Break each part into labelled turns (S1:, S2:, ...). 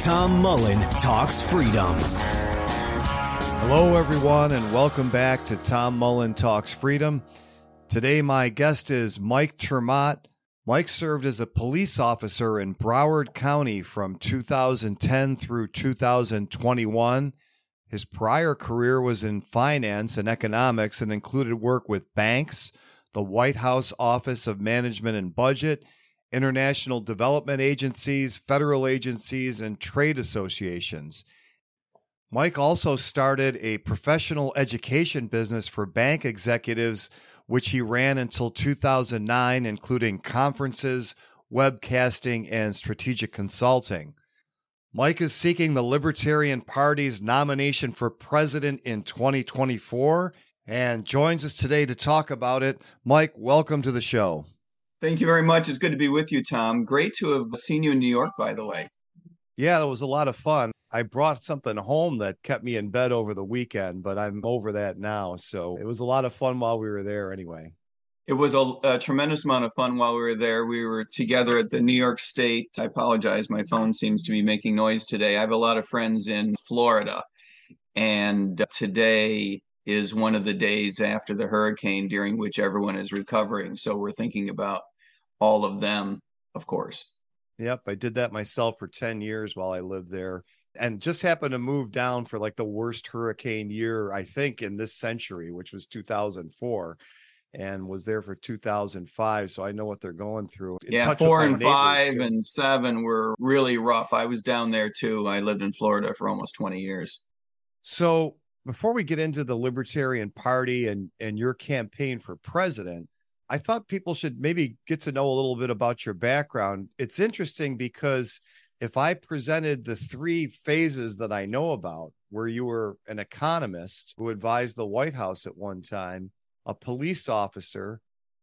S1: Tom Mullen Talks Freedom.
S2: Hello, everyone, and welcome back to Tom Mullen Talks Freedom. Today, my guest is Mike ter Maat. Mike served as a police officer in Broward County from 2010 through 2021. His prior career was in finance and economics and included work with banks, the White House Office of Management and Budget, international development agencies, federal agencies, and trade associations. Mike also started a professional education business for bank executives, which he ran until 2009, including conferences, webcasting, and strategic consulting. Mike is seeking the Libertarian Party's nomination for president in 2024 and joins us today to talk about it. Mike, welcome to the show.
S3: Thank you very much. It's good to be with you, Tom. Great to have seen you in New York, by the way.
S2: Yeah, it was a lot of fun. I brought something home that kept me in bed over the weekend, but I'm over that now. So it was a lot of fun while we were there anyway.
S3: It was a, a, tremendous amount of fun while we were there. We were together at the New York State. I apologize. My phone seems to be making noise today. I have a lot of friends in Florida. And uh, today is one of the days after the hurricane during which everyone is recovering. So we're thinking about all of them, of course.
S2: Yep, I did that myself for 10 years while I lived there and just happened to move down for like the worst hurricane year, I think, in this century, which was 2004 and was there for 2005 so i know what they're going through
S3: In yeah four and five too. and seven were really rough i was down there too i lived in florida for almost 20 years
S2: so before we get into the Libertarian Party and and your campaign for president, I thought people should maybe get to know a little bit about your background. It's interesting because if I presented the three phases that I know about, where you were an economist who advised the White House at one time, a police officer,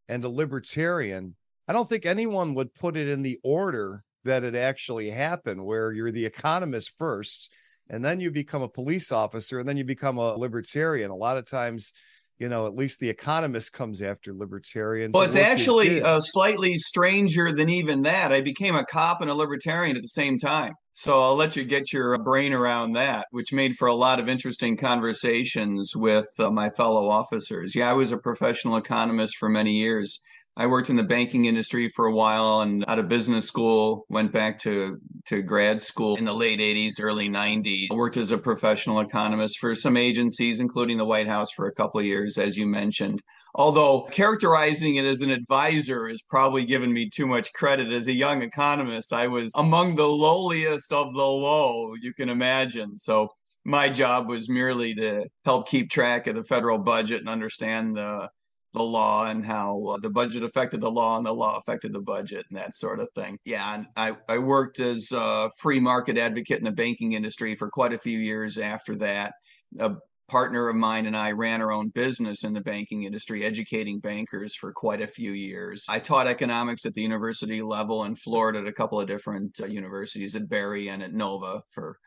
S2: and a libertarian, I don't think anyone would put it in the order that it actually happened, where you're the economist first and then you become a police officer and then you become a libertarian. A lot of times you know at least the economist comes after libertarian
S3: well it's actually uh, slightly stranger than even that. I became a cop and a libertarian at the same time. So i'll let you get your brain around that which made for a lot of interesting conversations with uh, my fellow officers. Yeah i was a professional economist for many years I worked in the banking industry for a while and out of business school, went back to, to grad school in the late 80s, early 90s. I worked as a professional economist for some agencies, including the White House for a couple of years, as you mentioned. Although characterizing it as an advisor is probably given me too much credit. As a young economist, I was among the lowliest of the low, you can imagine. So my job was merely to help keep track of the federal budget and understand the the law and how uh, the budget affected the law and the law affected the budget and that sort of thing. Yeah, and I, I worked as a free market advocate in the banking industry for quite a few years after that. A partner of mine and I ran our own business in the banking industry, educating bankers for quite a few years. I taught economics at the university level in Florida at a couple of different uh, universities at Barry and at Nova for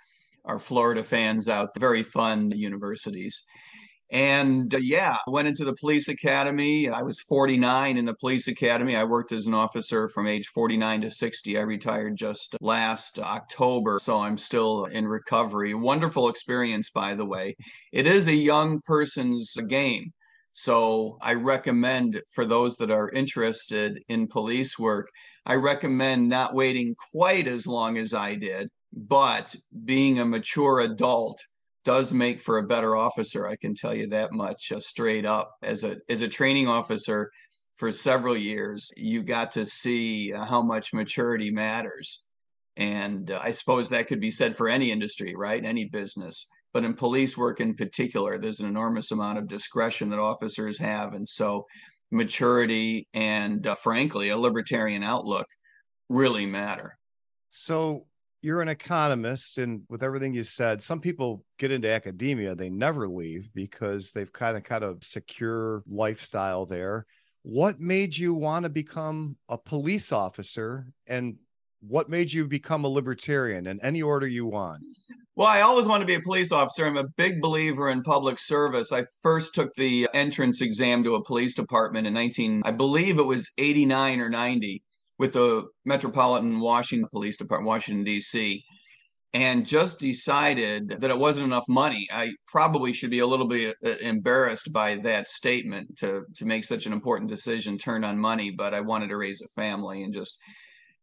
S3: our Florida fans out, very fun universities. And uh, yeah, went into the police academy. I was 49 in the police academy. I worked as an officer from age 49 to 60. I retired just last October, so I'm still in recovery. Wonderful experience, by the way. It is a young person's game. So I recommend for those that are interested in police work, I recommend not waiting quite as long as I did, but being a mature adult does make for a better officer. I can tell you that much uh, straight up. As a as a training officer for several years, you got to see uh, how much maturity matters. And uh, I suppose that could be said for any industry, right? Any business. But in police work in particular, there's an enormous amount of discretion that officers have. And so maturity and, uh, frankly, a libertarian outlook really matter.
S2: So you're an economist and with everything you said some people get into academia they never leave because they've kind of kind of secure lifestyle there what made you want to become a police officer and what made you become a libertarian in any order you want
S3: well, I always wanted to be a police officer. I'm a big believer in public service. I first took the entrance exam to a police department in 19, I believe it was 89 or 90 with the Metropolitan Washington Police Department, Washington, D.C., and just decided that it wasn't enough money. I probably should be a little bit uh, embarrassed by that statement to, to make such an important decision turn on money, but I wanted to raise a family and just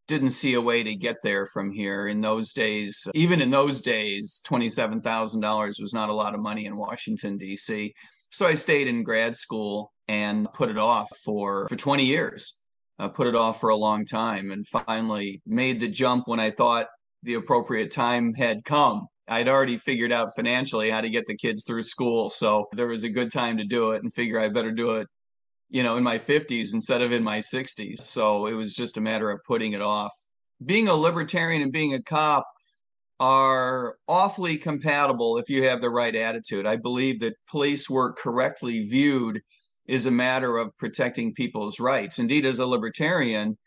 S3: didn't see a way to get there from here. In those days, even in those days, $27,000 was not a lot of money in Washington, D.C. So I stayed in grad school and put it off for, for 20 years uh, put it off for a long time and finally made the jump when I thought the appropriate time had come. I'd already figured out financially how to get the kids through school. So there was a good time to do it and figure I better do it, you know, in my 50s instead of in my 60s. So it was just a matter of putting it off. Being a libertarian and being a cop are awfully compatible if you have the right attitude. I believe that police work correctly viewed is a matter of protecting people's rights. Indeed, as a libertarian,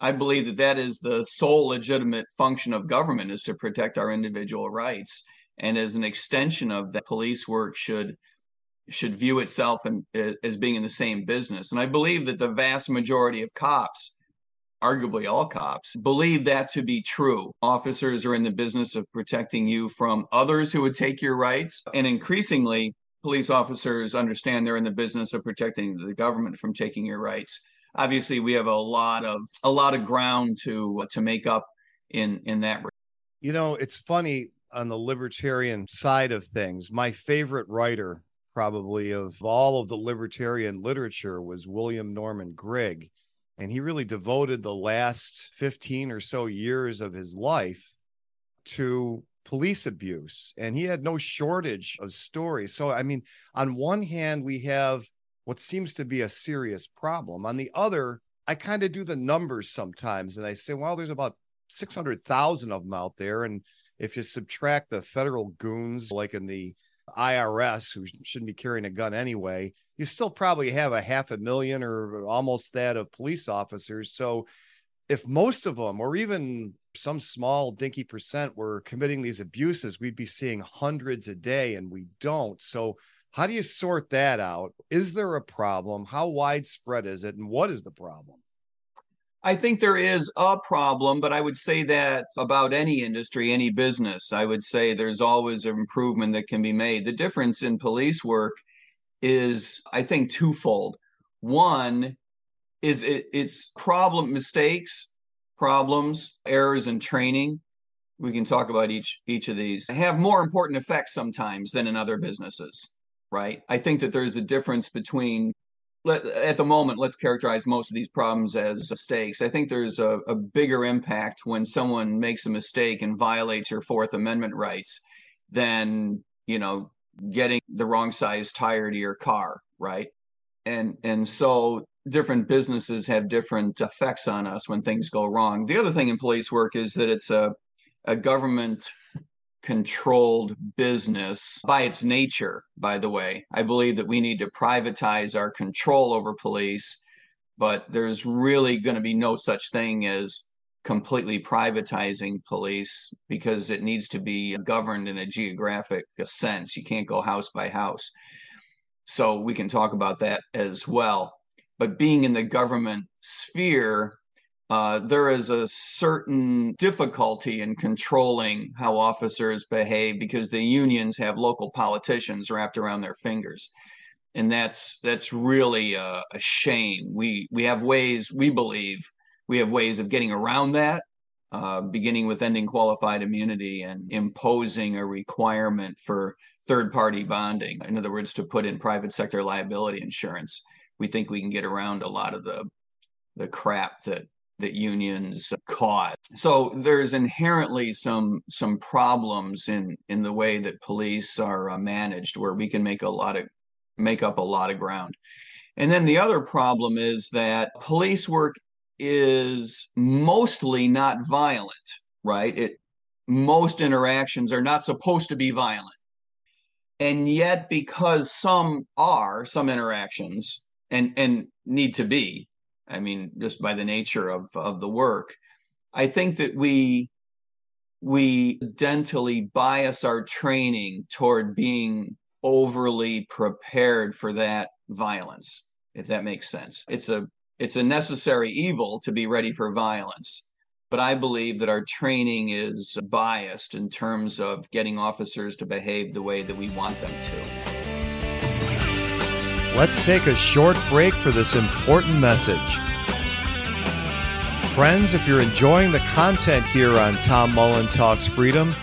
S3: I believe that that is the sole legitimate function of government is to protect our individual rights. And as an extension of that, police work should should view itself in, as being in the same business. And I believe that the vast majority of cops, arguably all cops, believe that to be true. Officers are in the business of protecting you from others who would take your rights. And increasingly, police officers understand they're in the business of protecting the government from taking your rights. Obviously, we have a lot of a lot of ground to to make up in in that.
S2: You know, it's funny on the libertarian side of things. My favorite writer, probably of all of the libertarian literature, was William Norman Grigg, and he really devoted the last fifteen or so years of his life to police abuse and he had no shortage of stories. So i mean on one hand we have what seems to be a serious problem. On the other i kind of do the numbers sometimes and i say well there's about 600,000 of them out there and if you subtract the federal goons like in the IRS who shouldn't be carrying a gun anyway you still probably have a half a million or almost that of police officers. So if most of them or even some small dinky percent were committing these abuses, we'd be seeing hundreds a day and we don't. So, how do you sort that out? Is there a problem? How widespread is it? And what is the problem?
S3: I think there is a problem, but I would say that about any industry, any business, I would say there's always an improvement that can be made. The difference in police work is, I think, twofold. One is it, it's problem mistakes problems, errors in training. We can talk about each each of these. Have more important effects sometimes than in other businesses, right? I think that there's a difference between let, at the moment, let's characterize most of these problems as mistakes. I think there's a, a, bigger impact when someone makes a mistake and violates your Fourth Amendment rights than, you know, getting the wrong size tire to your car, right? And and so different businesses have different effects on us when things go wrong. The other thing in police work is that it's a, a government controlled business by its nature, by the way. I believe that we need to privatize our control over police, but there's really going to be no such thing as completely privatizing police because it needs to be governed in a geographic sense. You can't go house by house. So we can talk about that as well. But being in the government sphere, uh, there is a certain difficulty in controlling how officers behave because the unions have local politicians wrapped around their fingers. And that's that's really a, a, shame. We we have ways we believe we have ways of getting around that uh, beginning with ending qualified immunity and imposing a requirement for third party bonding. In other words to put in private sector liability insurance we think we can get around a lot of the the crap that that unions cause. So there's inherently some some problems in in the way that police are uh, managed, where we can make a lot of make up a lot of ground. And then the other problem is that police work is mostly not violent, right? It most interactions are not supposed to be violent. And yet because some are, some interactions and and need to be, I mean, just by the nature of, of the work, I think that we we dentally bias our training toward being overly prepared for that violence, if that makes sense. It's a it's a necessary evil to be ready for violence. But I believe that our training is biased in terms of getting officers to behave the way that we want them to.
S2: Let's take a short break for this important message. Friends, if you're enjoying the content here on Tom Mullen Talks Freedom,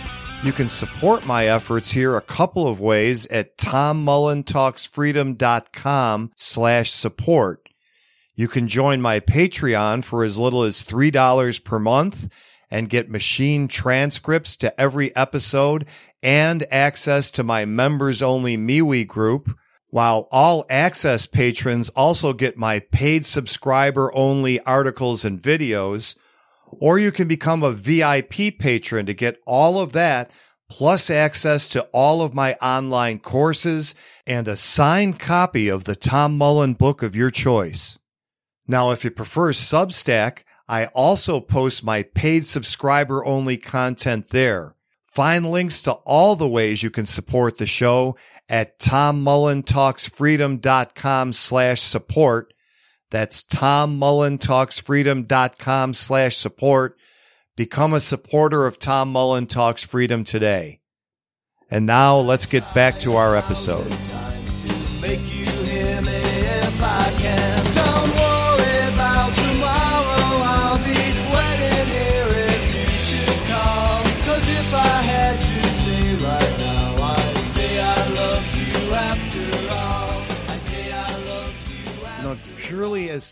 S2: you can support my efforts here a couple of ways at tommullentalksfreedom.com slash support. You can join my Patreon for as little as $3 per month and get machine transcripts to every episode and access to my members only MeWe group while all access patrons also get my paid subscriber only articles and videos. Or you can become a VIP patron to get all of that, plus access to all of my online courses and a signed copy of the Tom Mullen book of your choice. Now, if you prefer Substack, I also post my paid subscriber only content there. Find links to all the ways you can support the show at tommullentalksfreedom.com slash support. That's tommullentalksfreedom.com slash support. Become a supporter of Tom Mullen Talks Freedom today. And now let's get back to our episode.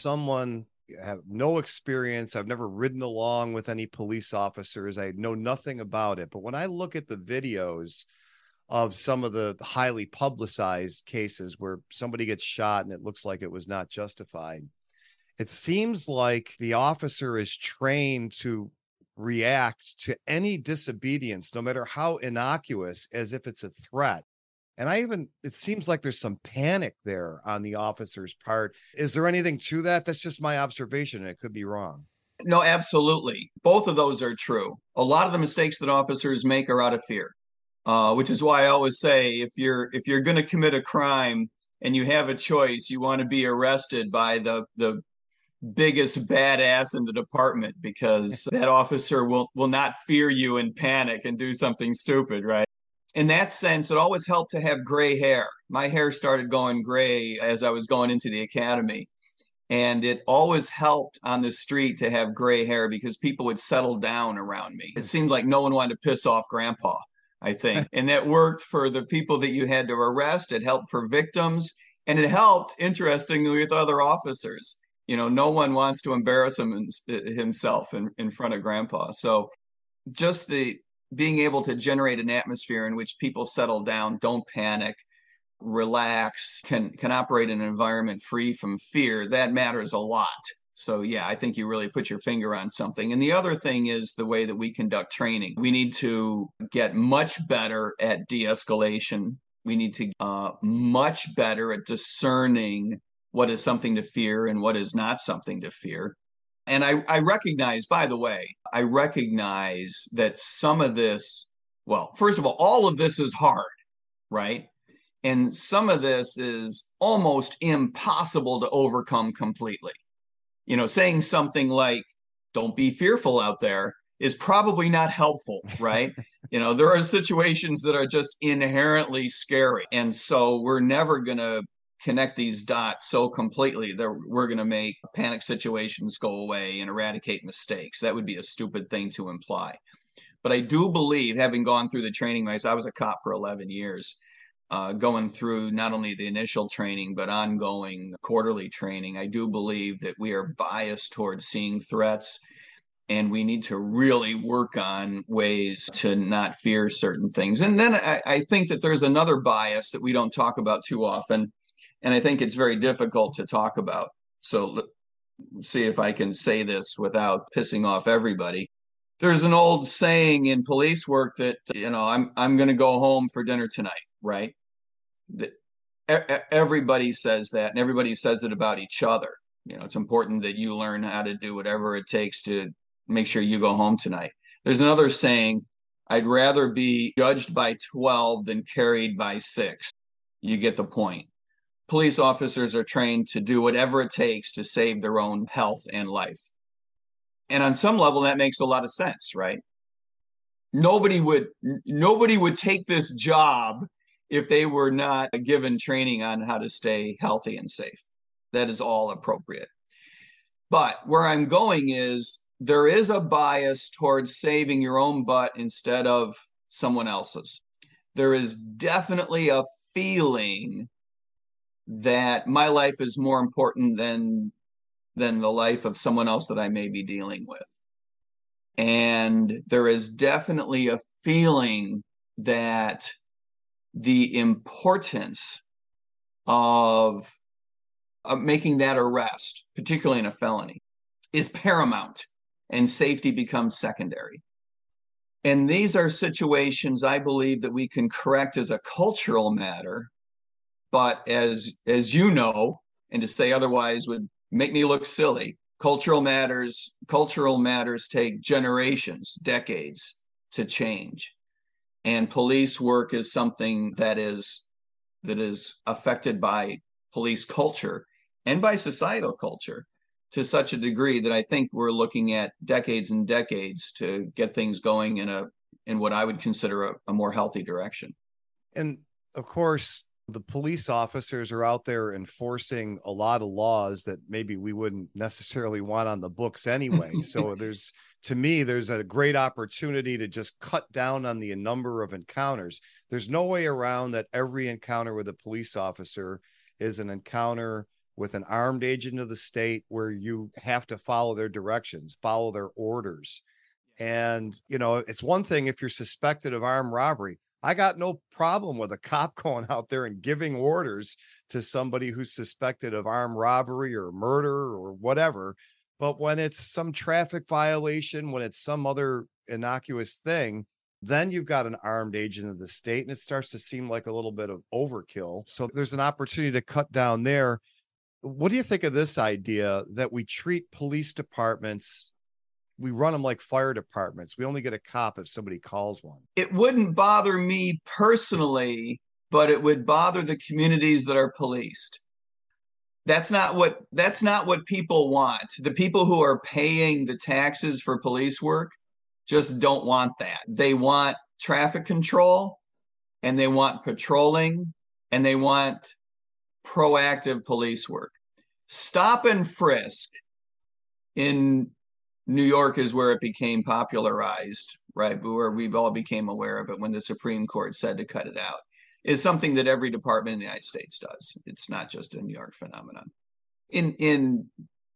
S2: Someone have no experience. I've never ridden along with any police officers. I know nothing about it. But when I look at the videos of some of the highly publicized cases where somebody gets shot and it looks like it was not justified, it seems like the officer is trained to react to any disobedience, no matter how innocuous, as if it's a threat. And I even, it seems like there's some panic there on the officer's part. Is there anything to that? That's just my observation, and it could be wrong.
S3: No, absolutely. Both of those are true. A lot of the mistakes that officers make are out of fear, uh, which is why I always say if you're if you're going to commit a crime and you have a choice, you want to be arrested by the the biggest badass in the department because that officer will will not fear you and panic and do something stupid, right? In that sense, it always helped to have gray hair. My hair started going gray as I was going into the academy. And it always helped on the street to have gray hair because people would settle down around me. It seemed like no one wanted to piss off grandpa, I think. and that worked for the people that you had to arrest. It helped for victims. And it helped, interestingly, with other officers. You know, no one wants to embarrass him, himself in, in front of grandpa. So just the being able to generate an atmosphere in which people settle down, don't panic, relax, can can operate in an environment free from fear, that matters a lot. So yeah, I think you really put your finger on something. And the other thing is the way that we conduct training. We need to get much better at de-escalation. We need to uh, much better at discerning what is something to fear and what is not something to fear. And I, I recognize, by the way, I recognize that some of this, well, first of all, all of this is hard, right? And some of this is almost impossible to overcome completely. You know, saying something like, don't be fearful out there is probably not helpful, right? you know, there are situations that are just inherently scary. And so we're never going to connect these dots so completely that we're going to make panic situations go away and eradicate mistakes. That would be a stupid thing to imply. But I do believe, having gone through the training, myself, I was a cop for 11 years uh, going through not only the initial training but ongoing quarterly training, I do believe that we are biased towards seeing threats and we need to really work on ways to not fear certain things. And then I, I, think that there's another bias that we don't talk about too often, and I think it's very difficult to talk about. So see if I can say this without pissing off everybody. There's an old saying in police work that you know I'm I'm going to go home for dinner tonight, right? that everybody says that and everybody says it about each other you know it's important that you learn how to do whatever it takes to make sure you go home tonight there's another saying i'd rather be judged by 12 than carried by 6 you get the point police officers are trained to do whatever it takes to save their own health and life and on some level that makes a lot of sense right nobody would nobody would take this job if they were not given training on how to stay healthy and safe. That is all appropriate. But where I'm going is there is a bias towards saving your own butt instead of someone else's. There is definitely a feeling that my life is more important than than the life of someone else that I may be dealing with. And there is definitely a feeling that the importance of, of making that arrest, particularly in a felony, is paramount and safety becomes secondary. And these are situations I believe that we can correct as a cultural matter. But as as you know, and to say otherwise would make me look silly, cultural matters, cultural matters take generations, decades to change and police work is something that is that is affected by police culture and by societal culture to such a degree that I think we're looking at decades and decades to get things going in a in what I would consider a, a more healthy direction.
S2: And of course, the police officers are out there enforcing a lot of laws that maybe we wouldn't necessarily want on the books anyway. so there's to me there's a great opportunity to just cut down on the number of encounters. There's no way around that every encounter with a police officer is an encounter with an armed agent of the state where you have to follow their directions, follow their orders. And, you know, it's one thing if you're suspected of armed robbery. I got no problem with a cop going out there and giving orders to somebody who's suspected of armed robbery or murder or whatever. But when it's some traffic violation, when it's some other innocuous thing, then you've got an armed agent of the state and it starts to seem like a little bit of overkill. So there's an opportunity to cut down there. What do you think of this idea that we treat police departments we run them like fire departments. We only get a cop if somebody calls one.
S3: It wouldn't bother me personally, but it would bother the communities that are policed. That's not what that's not what people want. The people who are paying the taxes for police work just don't want that. They want traffic control and they want patrolling and they want proactive police work. Stop and frisk in New York is where it became popularized, right? Where we've all became aware of it when the Supreme Court said to cut it out. Is something that every department in the United States does. It's not just a New York phenomenon. In in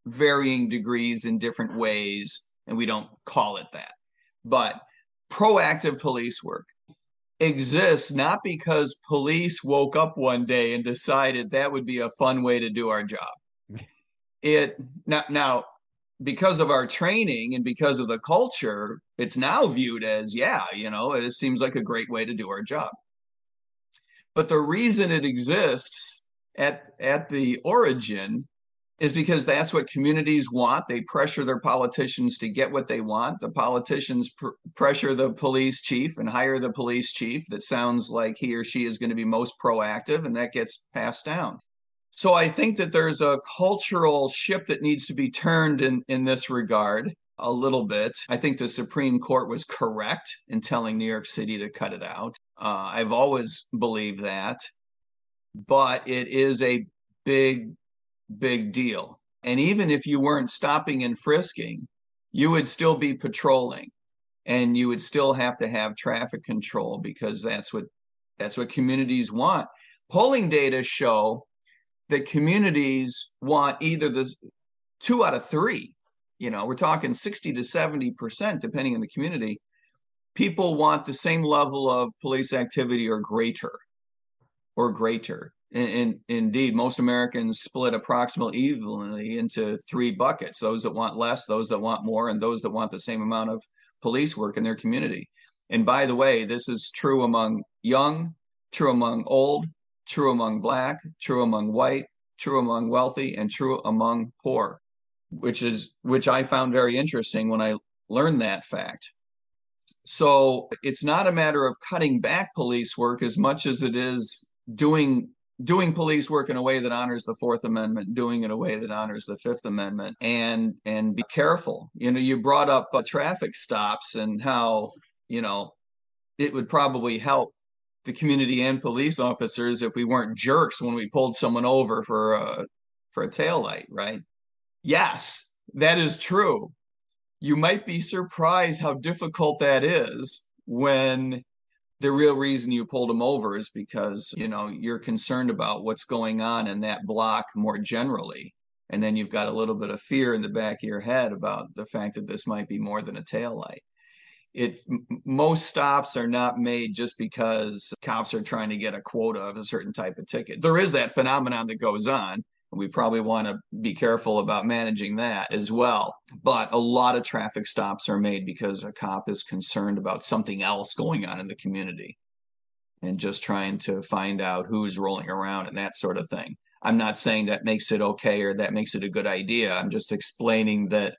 S3: varying degrees in different ways, and we don't call it that. But proactive police work exists not because police woke up one day and decided that would be a fun way to do our job. It now, now because of our training and because of the culture, it's now viewed as, yeah, you know, it seems like a great way to do our job. But the reason it exists at, at the origin is because that's what communities want. They pressure their politicians to get what they want. The politicians pr- pressure the police chief and hire the police chief that sounds like he or she is going to be most proactive, and that gets passed down. So I think that there's a cultural ship that needs to be turned in, in this regard a little bit. I think the Supreme Court was correct in telling New York City to cut it out. Uh, I've always believed that, but it is a big big deal. And even if you weren't stopping and frisking, you would still be patrolling and you would still have to have traffic control because that's what that's what communities want. Polling data show that communities want either the two out of three, you know, we're talking 60 to 70% depending on the community. People want the same level of police activity or greater or greater and, indeed, most Americans split approximately evenly into three buckets those that want less, those that want more, and those that want the same amount of police work in their community. And by the way, this is true among young, true among old, true among black, true among white, true among wealthy, and true among poor, which is which I found very interesting when I learned that fact. So it's not a matter of cutting back police work as much as it is doing doing police work in a way that honors the fourth amendment doing it in a way that honors the fifth amendment and and be careful you know you brought up uh, traffic stops and how you know it would probably help the community and police officers if we weren't jerks when we pulled someone over for a for a tail light right? Yes that is true. You might be surprised how difficult that is when the real reason you pulled them over is because you know you're concerned about what's going on in that block more generally. And then you've got a little bit of fear in the back of your head about the fact that this might be more than a tail light it's most stops are not made just because cops are trying to get a quota of a certain type of ticket there is that phenomenon that goes on we probably want to be careful about managing that as well. But a lot of traffic stops are made because a cop is concerned about something else going on in the community and just trying to find out who's rolling around and that sort of thing. I'm not saying that makes it okay or that makes it a good idea. I'm just explaining that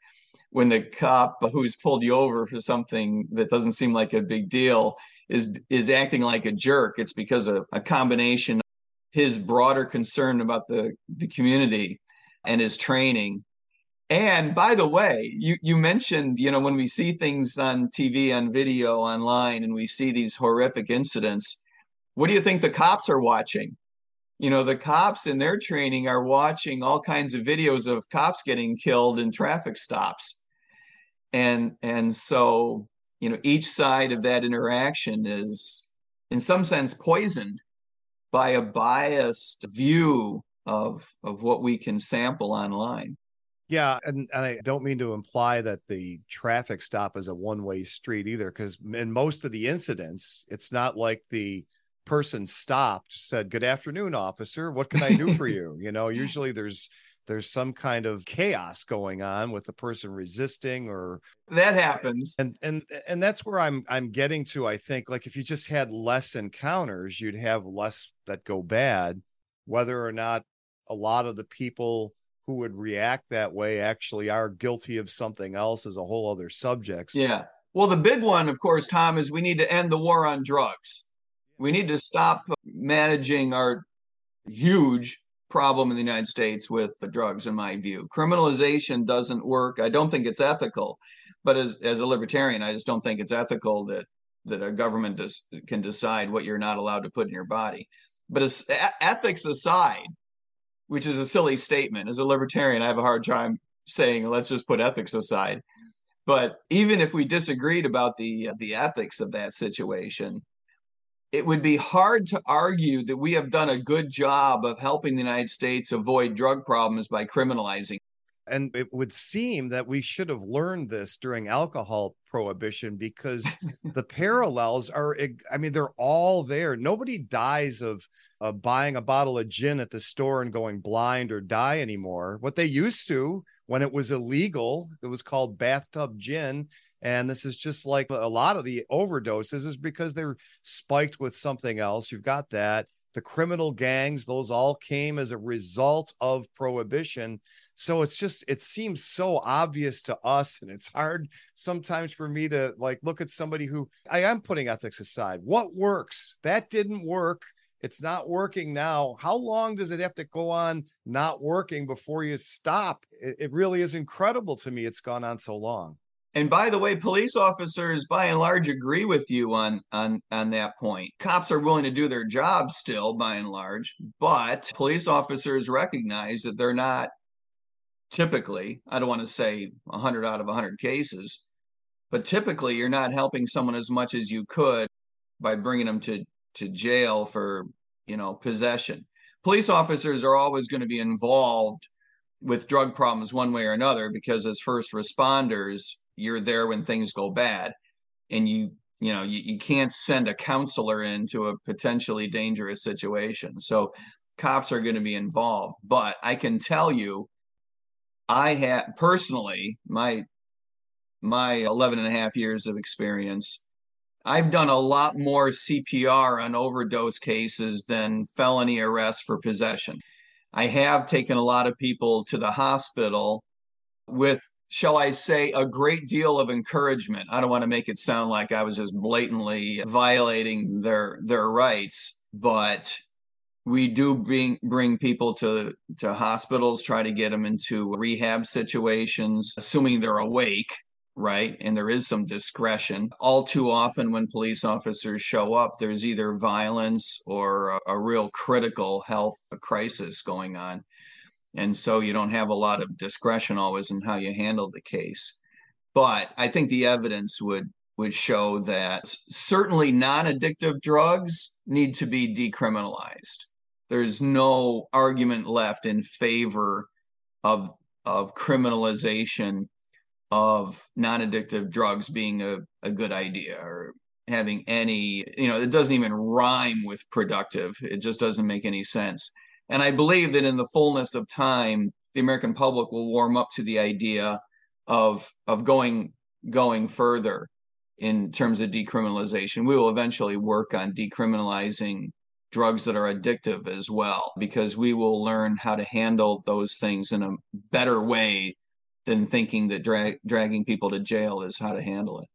S3: when the cop who's pulled you over for something that doesn't seem like a big deal is is acting like a jerk, it's because of a combination of his broader concern about the, the community and his training. And by the way, you, you mentioned, you know, when we see things on TV, on video, online, and we see these horrific incidents, what do you think the cops are watching? You know, the cops in their training are watching all kinds of videos of cops getting killed in traffic stops. And and so, you know, each side of that interaction is in some sense poisoned by a biased view of of what we can sample online.
S2: Yeah, and, and I don't mean to imply that the traffic stop is a one-way street either, because in most of the incidents, it's not like the person stopped, said, Good afternoon, officer. What can I do for you? You know, usually there's there's some kind of chaos going on with the person resisting or
S3: that happens.
S2: And and and that's where i'm i'm getting to i think like if you just had less encounters you'd have less that go bad. Whether or not a lot of the people who would react that way actually are guilty of something else is a whole other subject.
S3: Yeah. Well the big one of course tom is we need to end the war on drugs. We need to stop managing our huge problem in the United States with the drugs, in my view. Criminalization doesn't work. I don't think it's ethical, but as as a libertarian, I just don't think it's ethical that that a government does, can decide what you're not allowed to put in your body. But as ethics aside, which is a silly statement, as a libertarian, I have a hard time saying let's just put ethics aside. But even if we disagreed about the the ethics of that situation, it would be hard to argue that we have done a good job of helping the United States avoid drug problems by criminalizing.
S2: And it would seem that we should have learned this during alcohol prohibition because the parallels are, I mean, they're all there. Nobody dies of uh, buying a bottle of gin at the store and going blind or die anymore. What they used to when it was illegal, it was called bathtub gin and this is just like a lot of the overdoses is because they're spiked with something else. You've got that. The criminal gangs, those all came as a result of prohibition. So it's just it seems so obvious to us and it's hard sometimes for me to like look at somebody who I am putting ethics aside. What works? That didn't work. It's not working now. How long does it have to go on not working before you stop? It, it really is incredible to me it's gone on so long.
S3: And by the way, police officers by and large agree with you on on on that point. Cops are willing to do their job still by and large, but police officers recognize that they're not typically, I don't want to say 100 out of 100 cases, but typically you're not helping someone as much as you could by bringing them to to jail for, you know, possession. Police officers are always going to be involved with drug problems one way or another because as first responders you're there when things go bad. And you you know you, you can't send a counselor into a potentially dangerous situation. So cops are going to be involved. But i can tell you i had personally my my 11 and a half years of experience i've done a lot more cpr on overdose cases than felony arrests for possession. I have taken a lot of people to the hospital with shall I say, a great deal of encouragement. I don't want to make it sound like I was just blatantly violating their their rights, but we do bring bring people to to hospitals, try to get them into rehab situations, assuming they're awake, right? And there is some discretion. All too often, when police officers show up, there's either violence or a, a real critical health crisis going on and so you don't have a lot of discretion always in how you handle the case. But i think the evidence would would show that certainly non-addictive drugs need to be decriminalized. There's no argument left in favor of of criminalization of non-addictive drugs being a, a good idea or having any you know it doesn't even rhyme with productive. It just doesn't make any sense and I believe that in the fullness of time, the American public will warm up to the idea of of going going further in terms of decriminalization. We will eventually work on decriminalizing drugs that are addictive as well, because we will learn how to handle those things in a better way than thinking that drag, dragging people to jail is how to handle it.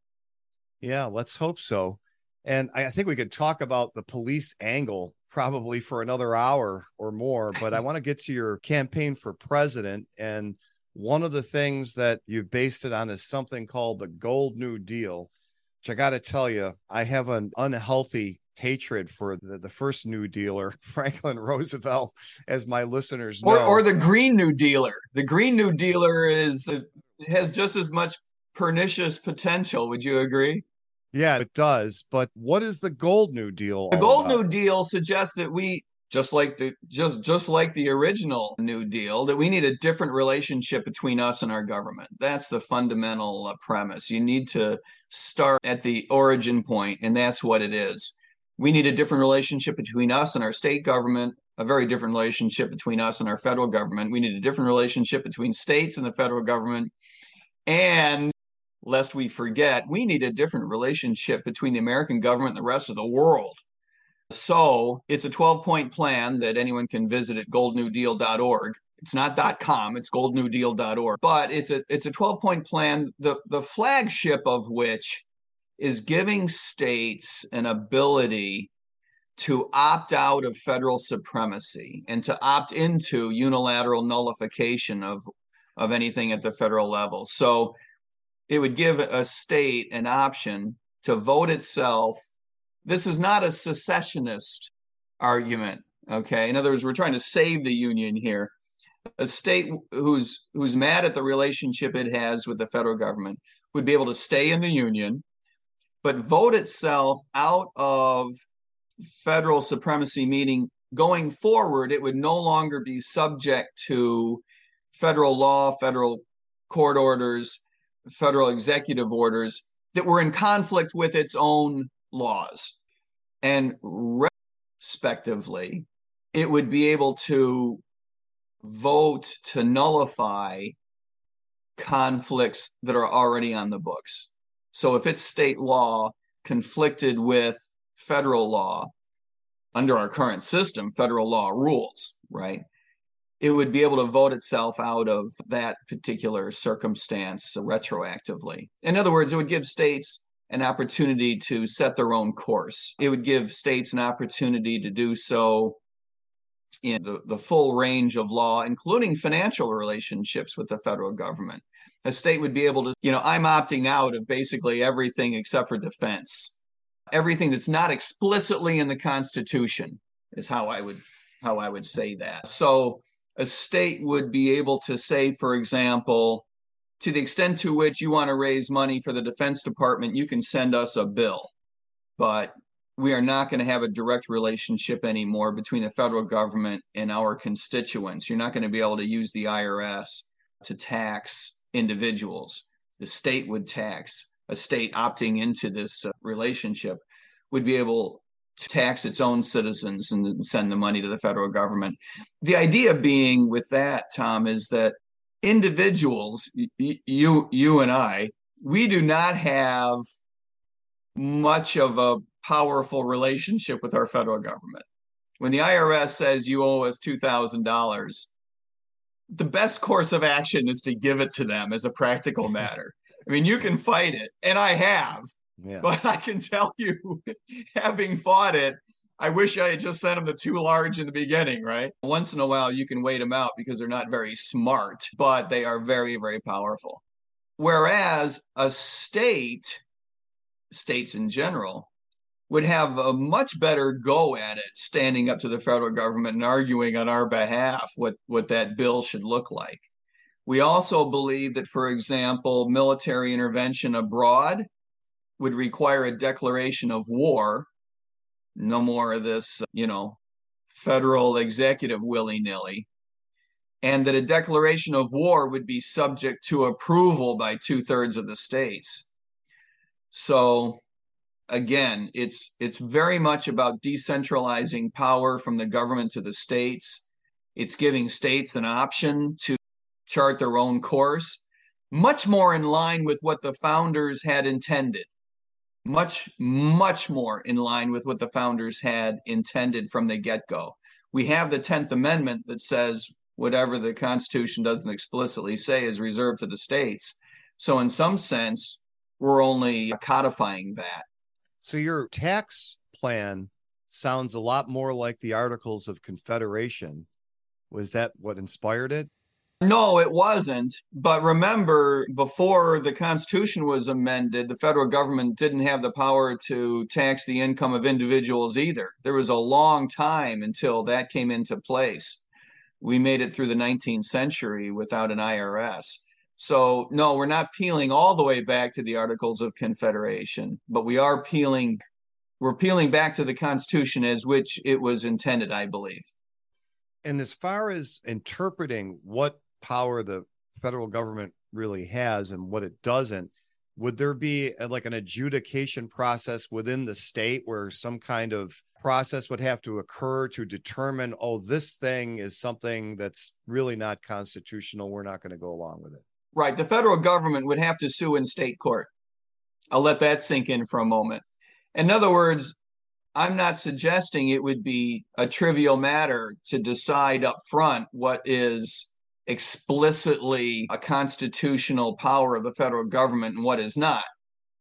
S2: Yeah, let's hope so. And I think we could talk about the police angle probably for another hour or more, but I want to get to your campaign for president. And one of the things that you based it on is something called the Gold New Deal, which I got to tell you, I have an unhealthy hatred for the, the first New Dealer, Franklin Roosevelt, as my listeners know.
S3: Or, or the Green New Dealer. The Green New Dealer is uh, has just as much pernicious potential. Would you agree?
S2: Yeah, it does. But what is the Gold New Deal?
S3: The Gold about? New Deal suggests that we just like the just just like the original New Deal that we need a different relationship between us and our government. That's the fundamental uh, premise. You need to start at the origin point and that's what it is. We need a different relationship between us and our state government, a very different relationship between us and our federal government. We need a different relationship between states and the federal government. And lest we forget, we need a different relationship between the American government and the rest of the world. So it's a 12 point plan that anyone can visit at goldnewdeal.org. It's not .com, it's goldnewdeal.org. But it's a it's a 12 point plan, the, the flagship of which is giving states an ability to opt out of federal supremacy and to opt into unilateral nullification of of anything at the federal level. So it would give a state an option to vote itself. This is not a secessionist argument. Okay. In other words, we're trying to save the union here. A state who's who's mad at the relationship it has with the federal government would be able to stay in the union, but vote itself out of federal supremacy, meaning going forward, it would no longer be subject to federal law, federal court orders, federal executive orders that were in conflict with its own laws. And respectively, it would be able to vote to nullify conflicts that are already on the books. So if it's state law conflicted with federal law, under our current system, federal law rules, right? It would be able to vote itself out of that particular circumstance retroactively. In other words, it would give states an opportunity to set their own course. It would give states an opportunity to do so in the, the full range of law, including financial relationships with the federal government. A state would be able to, you know, I'm opting out of basically everything except for defense. Everything that's not explicitly in the Constitution is how I would how I would say that. So a state would be able to say, for example, to the extent to which you want to raise money for the Defense Department, you can send us a bill. But we are not going to have a direct relationship anymore between the federal government and our constituents. You're not going to be able to use the IRS to tax individuals. The state would tax. A state opting into this uh, relationship would be able tax its own citizens and send the money to the federal government. The idea being with that, Tom, is that individuals, you you and I, we do not have much of a powerful relationship with our federal government. When the IRS says you owe us $2,000, the best course of action is to give it to them as a practical matter. I mean, you can fight it, and I have, yeah. but I can tell you, having fought it, I wish I had just sent them the too large in the beginning, right? Once in a while, you can wait them out because they're not very smart, but they are very, very powerful. Whereas a state, states in general, would have a much better go at it standing up to the federal government and arguing on our behalf what, what that bill should look like. We also believe that, for example, military intervention abroad would require a declaration of war no more of this, you know, federal executive willy nilly, and that a declaration of war would be subject to approval by two thirds of the states. So, again, it's it's very much about decentralizing power from the government to the states. It's giving states an option to chart their own course, much more in line with what the founders had intended much, much more in line with what the founders had intended from the get go. We have the 10th Amendment that says whatever the Constitution doesn't explicitly say is reserved to the states. So, in some sense, we're only codifying that.
S2: So, your tax plan sounds a lot more like the Articles of Confederation. Was that what inspired it?
S3: No, it wasn't. But remember, before the Constitution was amended, the federal government didn't have the power to tax the income of individuals either. There was a long time until that came into place. We made it through the 19th century without an IRS. So, no, we're not peeling all the way back to the Articles of Confederation, but we are peeling we're peeling back to the Constitution as which it was intended, I believe.
S2: And as far as interpreting what power the federal government really has and what it doesn't would there be a, like an adjudication process within the state where some kind of process would have to occur to determine oh this thing is something that's really not constitutional we're not going to go along with it?
S3: Right the federal government would have to sue in state court. I'll let that sink in for a moment. In other words i'm not suggesting it would be a trivial matter to decide up front what is explicitly a constitutional power of the federal government and what is not.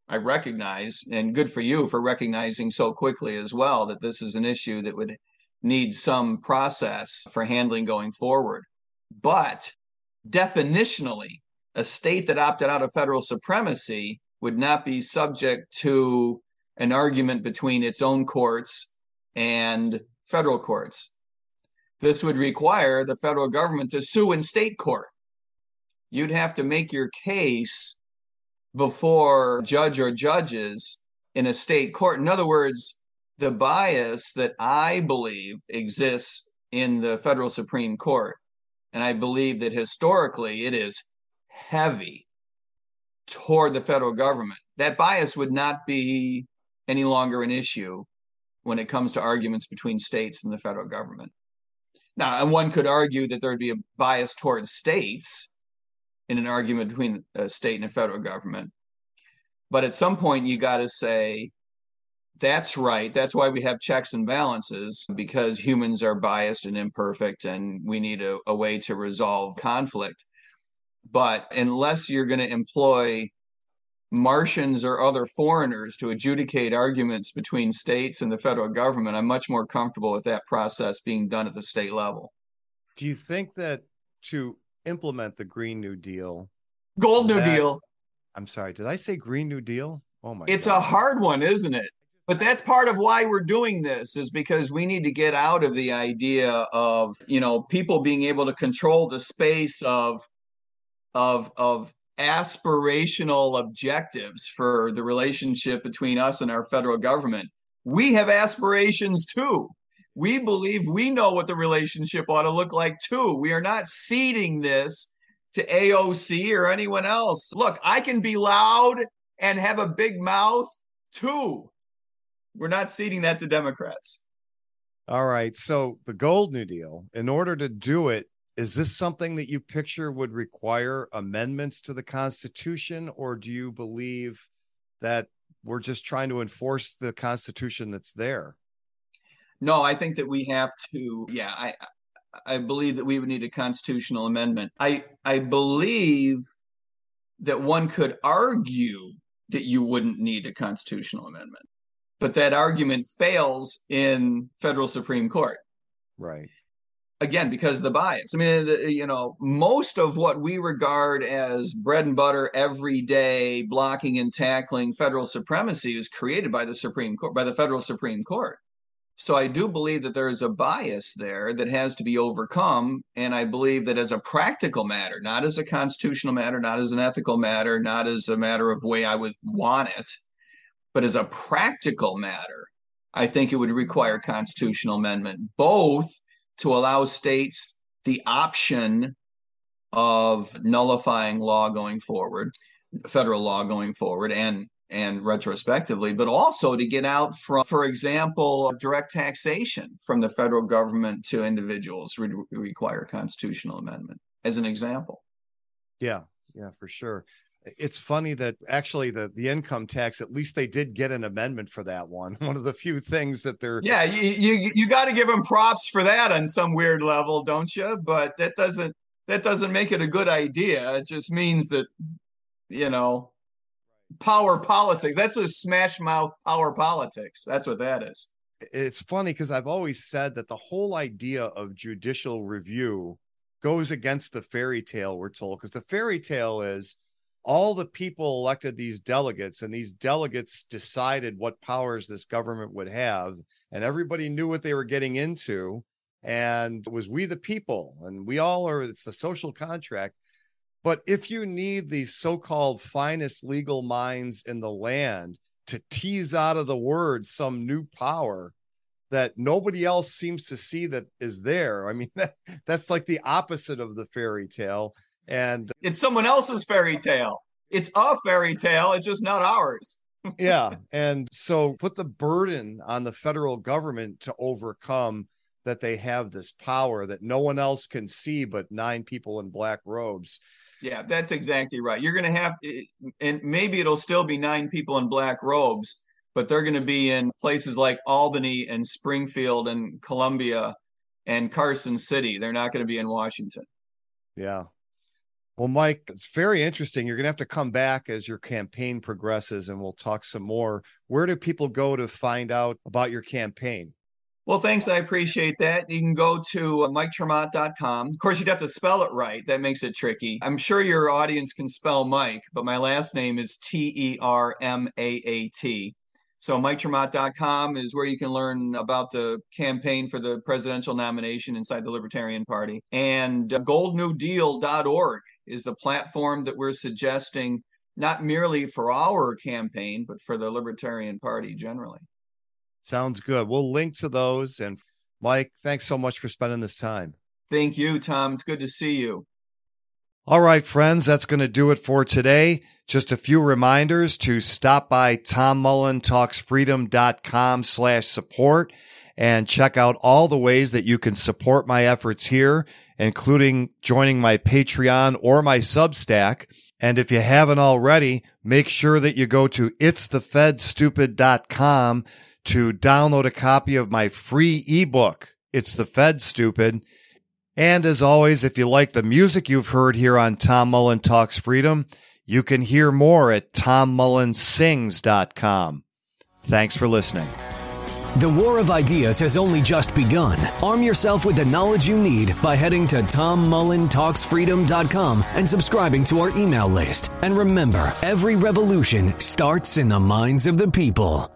S3: I recognize, and good for you for recognizing so quickly as well, that this is an issue that would need some process for handling going forward. But definitionally, a state that opted out of federal supremacy would not be subject to an argument between its own courts and federal courts. This would require the federal government to sue in state court. You'd have to make your case before judge or judges in a state court. In other words, the bias that I believe exists in the federal Supreme Court, and I believe that historically it is heavy toward the federal government. That bias would not be any longer an issue when it comes to arguments between states and the federal government. Now, and one could argue that there would be a bias towards states in an argument between a state and a federal government. But at some point, you got to say That's right. That's why we have checks and balances because humans are biased and imperfect, and we need a, a way to resolve conflict. But unless you're going to employ Martians or other foreigners to adjudicate arguments between states and the federal government, I'm much more comfortable with that process being done at the state level.
S2: Do you think that to implement the Green New Deal,
S3: Gold New
S2: that,
S3: Deal,
S2: I'm sorry, did I say Green New Deal?
S3: Oh my It's God. a hard one, isn't it? But that's part of why we're doing this is because we need to get out of the idea of, you know, people being able to control the space of of of aspirational objectives for the relationship between us and our federal government. We have aspirations too. We believe we know what the relationship ought to look like too. We are not ceding this to AOC or anyone else. Look, I can be loud and have a big mouth too. We're not ceding that to Democrats.
S2: All right. So the Gold New Deal, in order to do it, is this something that you picture would require amendments to the Constitution, or do you believe that we're just trying to enforce the Constitution that's there?
S3: No, I think that we have to. Yeah, I I believe that we would need a constitutional amendment. I I believe that one could argue that you wouldn't need a constitutional amendment, but that argument fails in federal Supreme Court.
S2: Right
S3: again because of the bias. I mean the, you know most of what we regard as bread and butter everyday blocking and tackling federal supremacy is created by the supreme court by the federal supreme court. So i do believe that there is a bias there that has to be overcome and i believe that as a practical matter not as a constitutional matter not as an ethical matter not as a matter of way i would want it but as a practical matter i think it would require constitutional amendment both to allow states the option of nullifying law going forward, federal law going forward, and and retrospectively, but also to get out from, for example, direct taxation from the federal government to individuals would require constitutional amendment, as an example.
S2: Yeah, yeah, for sure it's funny that actually the the income tax at least they did get an amendment for that one. One of the few things that they're
S3: yeah you you, you got to give them props for that on some weird level don't you? But that doesn't that doesn't make it a good idea. It just means that you know power politics that's a smash mouth power politics. That's what that is.
S2: It's funny because i've always said that the whole idea of judicial review goes against the fairy tale we're told because the fairy tale is all the people elected these delegates and these delegates decided what powers this government would have and everybody knew what they were getting into and it was we the people and we all are it's the social contract. But if you need the so-called finest legal minds in the land to tease out of the word some new power that nobody else seems to see that is there i mean that, that's like the opposite of the fairy tale and
S3: it's someone else's fairy tale. It's a fairy tale, it's just not ours.
S2: yeah. And so put the burden on the federal government to overcome that they have this power that no one else can see but nine people in black robes.
S3: Yeah, that's exactly right. You're going to have, eh, and maybe it'll still be nine people in black robes, but they're going to be in places like Albany and Springfield and Columbia and Carson City. They're not going to be in Washington.
S2: Yeah. Well, Mike, it's very interesting. You're going to have to come back as your campaign progresses and we'll talk some more. Where do people go to find out about your campaign?
S3: Well, thanks. I appreciate that. You can go to uh, MikeTerMaat.com. Of course, you'd have to spell it right. That makes it tricky. I'm sure your audience can spell Mike, but my last name is T E R M A A T. So MikeTerMaat.com is where you can learn about the campaign for the presidential nomination inside the Libertarian Party. And uh, GoldNewDeal.org is the platform that we're suggesting, not merely for our campaign, but for the Libertarian Party generally.
S2: Sounds good. We'll link to those. And Mike, thanks so much for spending this time.
S3: Thank you, Tom. It's good to see you.
S2: All right, friends, that's going to do it for today. Just a few reminders to stop by tommullentalksfreedom.com slash support and check out all the ways that you can support my efforts here, including joining my Patreon or my Substack. And if you haven't already, make sure that you go to itsthefedstupid.com to download a copy of my free ebook, It's the Fed Stupid. And as always, if you like the music you've heard here on Tom Mullen Talks Freedom, you can hear more at tommullensings.com. Thanks for listening.
S1: The war of ideas has only just begun. Arm yourself with the knowledge you need by heading to tommullentalksfreedom.com and subscribing to our email list. And remember, every revolution starts in the minds of the people.